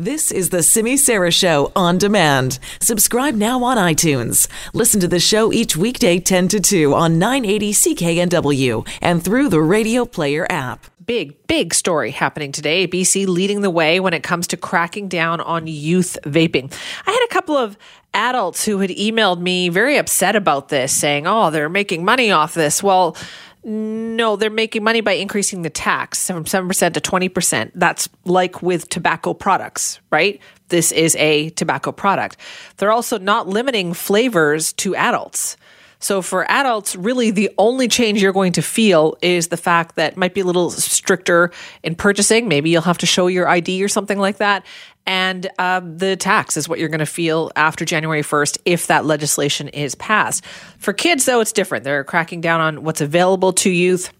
This is the Simi Sara Show on demand. Subscribe now on iTunes. Listen to the show each weekday 10 to 2 on 980 CKNW and through the Radio Player app. Big, big story happening today. BC leading the way when it comes to cracking down on youth vaping. I had a couple of adults who had emailed me very upset about this, saying, oh, they're making money off this. Well, no, they're making money by increasing the tax from 7% to 20%. That's like with tobacco products, right? This is a tobacco product. They're also not limiting flavors to adults. So for adults, really the only change you're going to feel is the fact that might be a little stricter in purchasing. Maybe you'll have to show your ID or something like that. And uh, the tax is what you're going to feel after January 1st if that legislation is passed. For kids, though, it's different. They're cracking down on what's available to youth,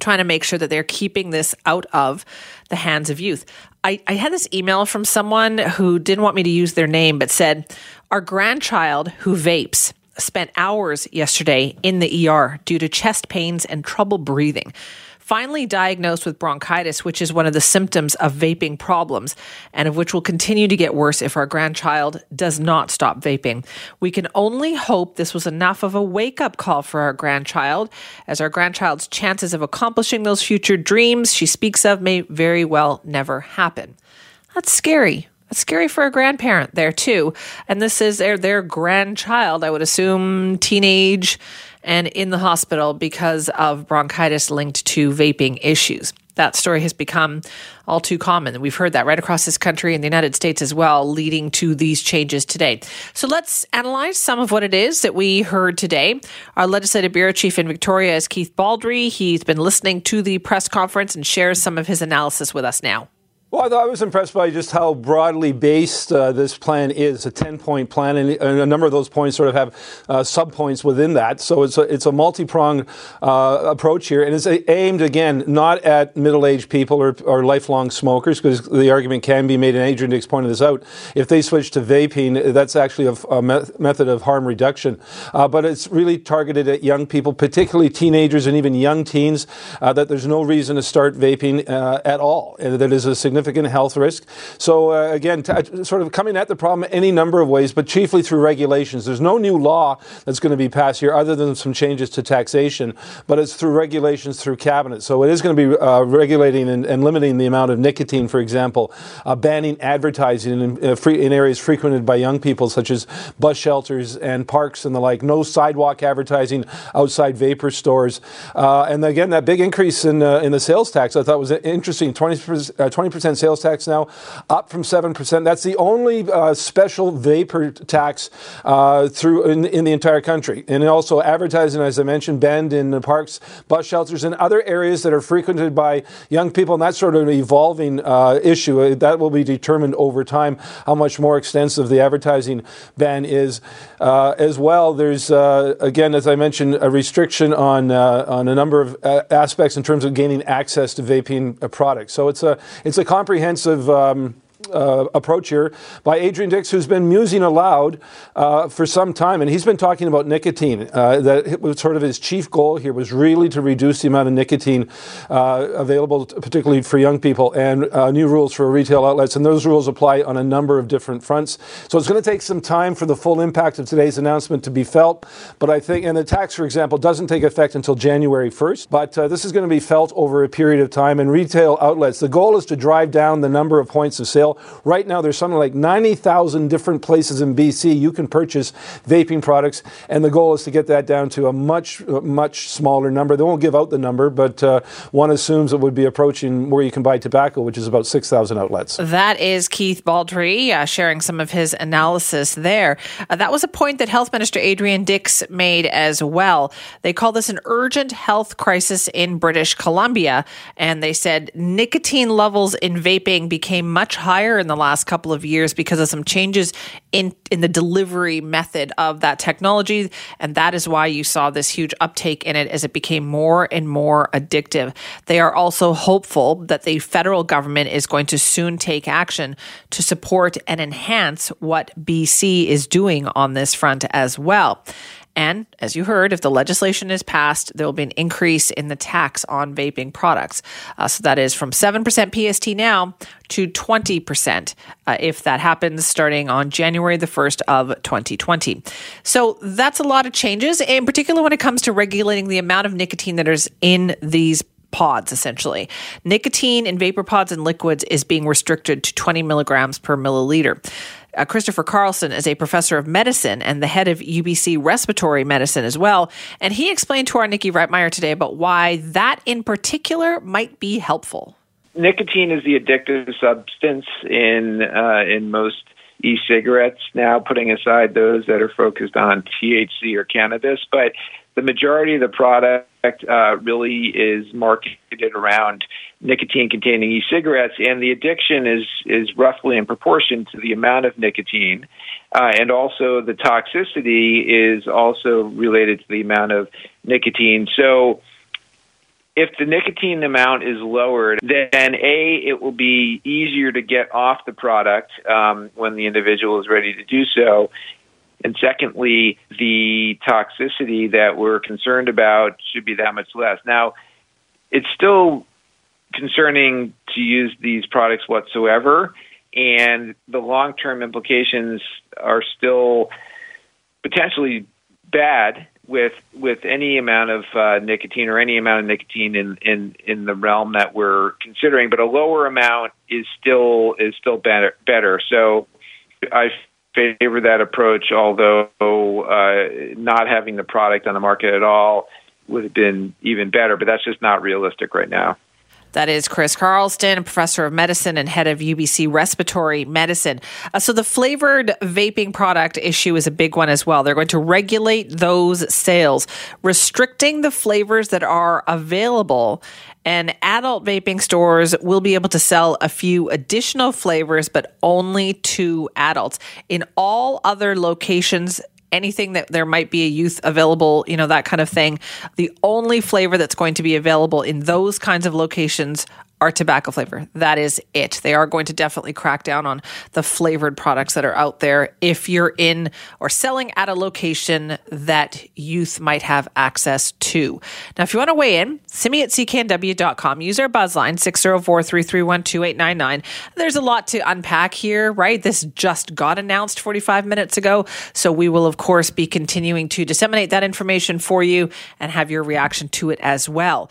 trying to make sure that they're keeping this out of the hands of youth. I, I had this email from someone who didn't want me to use their name, but said, Our grandchild who vapes spent hours yesterday in the ER due to chest pains and trouble breathing. Finally diagnosed with bronchitis, which is one of the symptoms of vaping problems, and of which will continue to get worse if our grandchild does not stop vaping. We can only hope this was enough of a wake up call for our grandchild, as our grandchild's chances of accomplishing those future dreams she speaks of may very well never happen. That's scary. That's scary for a grandparent there too. And this is their their grandchild, I would assume teenage and in the hospital because of bronchitis linked to vaping issues. That story has become all too common. We've heard that right across this country in the United States as well, leading to these changes today. So let's analyze some of what it is that we heard today. Our legislative bureau chief in Victoria is Keith Baldrey. He's been listening to the press conference and shares some of his analysis with us now. Well, I, was impressed by just how broadly based uh, this plan is. A 10 point plan, and a number of those points sort of have uh, sub points within that. So it's a, it's a multi pronged uh, approach here, and it's aimed, again, not at middle aged people or, or lifelong smokers, because the argument can be made, and Adrian Dix pointed this out. If they switch to vaping, that's actually a, a method of harm reduction. Uh, but it's really targeted at young people, particularly teenagers and even young teens, uh, that there's no reason to start vaping uh, at all. And that is a significant significant health risk. So uh, again, t- uh, sort of coming at the problem any number of ways, but chiefly through regulations. There's no new law that's going to be passed here other than some changes to taxation, but it's through regulations through cabinet. So it is going to be uh, regulating and, and, limiting the amount of nicotine, for example, uh, banning advertising in, uh, free, in areas frequented by young people, such as bus shelters and parks and the like. No sidewalk advertising outside vapor stores. Uh, and again, that big increase in in the sales tax I thought was interesting. 20 percent percent sales tax now, up from 7%. That's the only uh, special vapor tax uh, through in, in, the entire country. And also advertising, as I mentioned, banned in the parks, bus shelters, and other areas that are frequented by young people. And that's sort of an evolving uh, issue. Uh, that will be determined over time how much more extensive the advertising ban is. Uh, as well, there's, uh, again, as I mentioned, a restriction on, on a number of aspects in terms of gaining access to vaping products. So it's a, it's a comprehensive um, uh, approach here by Adrian Dix, who's been musing aloud uh, for some time, and he's been talking about nicotine. Uh, that was sort of his chief goal here was really to reduce the amount of nicotine uh, available, particularly for young people, and uh, new rules for retail outlets. And those rules apply on a number of different fronts. So it's going to take some time for the full impact of today's announcement to be felt. But I think, and the tax, for example, doesn't take effect until January 1st. But uh, this is going to be felt over a period of time. And retail outlets, the goal is to drive down the number of points of sale Right now, there's something like 90,000 different places in BC you can purchase vaping products, and the goal is to get that down to a much, much smaller number. They won't give out the number, but uh, one assumes it would be approaching where you can buy tobacco, which is about 6,000 outlets. That is Keith Baldrey uh, sharing some of his analysis there. Uh, that was a point that Health Minister Adrian Dix made as well. They call this an urgent health crisis in British Columbia, and they said nicotine levels in vaping became much higher higher in the last couple of years because of some changes in in the delivery method of that technology and that is why you saw this huge uptake in it as it became more and more addictive. They are also hopeful that the federal government is going to soon take action to support and enhance what BC is doing on this front as well. And as you heard, if the legislation is passed, there will be an increase in the tax on vaping products. Uh, so that is from 7% PST now to 20% uh, if that happens starting on January the 1st of 2020. So that's a lot of changes, in particular when it comes to regulating the amount of nicotine that is in these pods essentially. Nicotine in vapor pods and liquids is being restricted to 20 milligrams per milliliter. Uh, Christopher Carlsten is a professor of medicine and the head of UBC respiratory medicine as well. And he explained to our Nikki Reitmeyer today about why that in particular might be helpful. Nicotine is the addictive substance in uh, in most e-cigarettes now, putting aside those that are focused on THC or cannabis. But the majority of the uh, really is marketed around nicotine containing e-cigarettes, and the addiction is is roughly in proportion to the amount of nicotine, uh, and also the toxicity is also related to the amount of nicotine. So. If the nicotine amount is lowered, then A, it will be easier to get off the product um, when the individual is ready to do so. And secondly, the toxicity that we're concerned about should be that much less. Now, it's still concerning to use these products whatsoever, and the long term implications are still potentially bad with with any amount of uh, nicotine or any amount of nicotine in, in in the realm that we're considering. But a lower amount is still is still better. Better. So I favor that approach, although uh, not having the product on the market at all would have been even better, but that's just not realistic right now. That is Chris Carlsten, professor of medicine and head of UBC respiratory medicine. Uh, so the flavored vaping product issue is a big one as well. They're going to regulate those sales, restricting the flavors that are available. And adult vaping stores will be able to sell a few additional flavors, but only to adults. In all other locations, anything that there might be a youth available, you know, that kind of thing. The only flavor that's going to be available in those kinds of locations are tobacco flavor. That is it. They are going to definitely crack down on the flavored products that are out there if you're in or selling at a location that youth might have access to. Now, if you want to weigh in, send me at cknw.com. Use our buzz line 604 331 2899. There's a lot to unpack here, right? This just got announced 45 minutes ago. So we will, of course, be continuing to disseminate that information for you and have your reaction to it as well.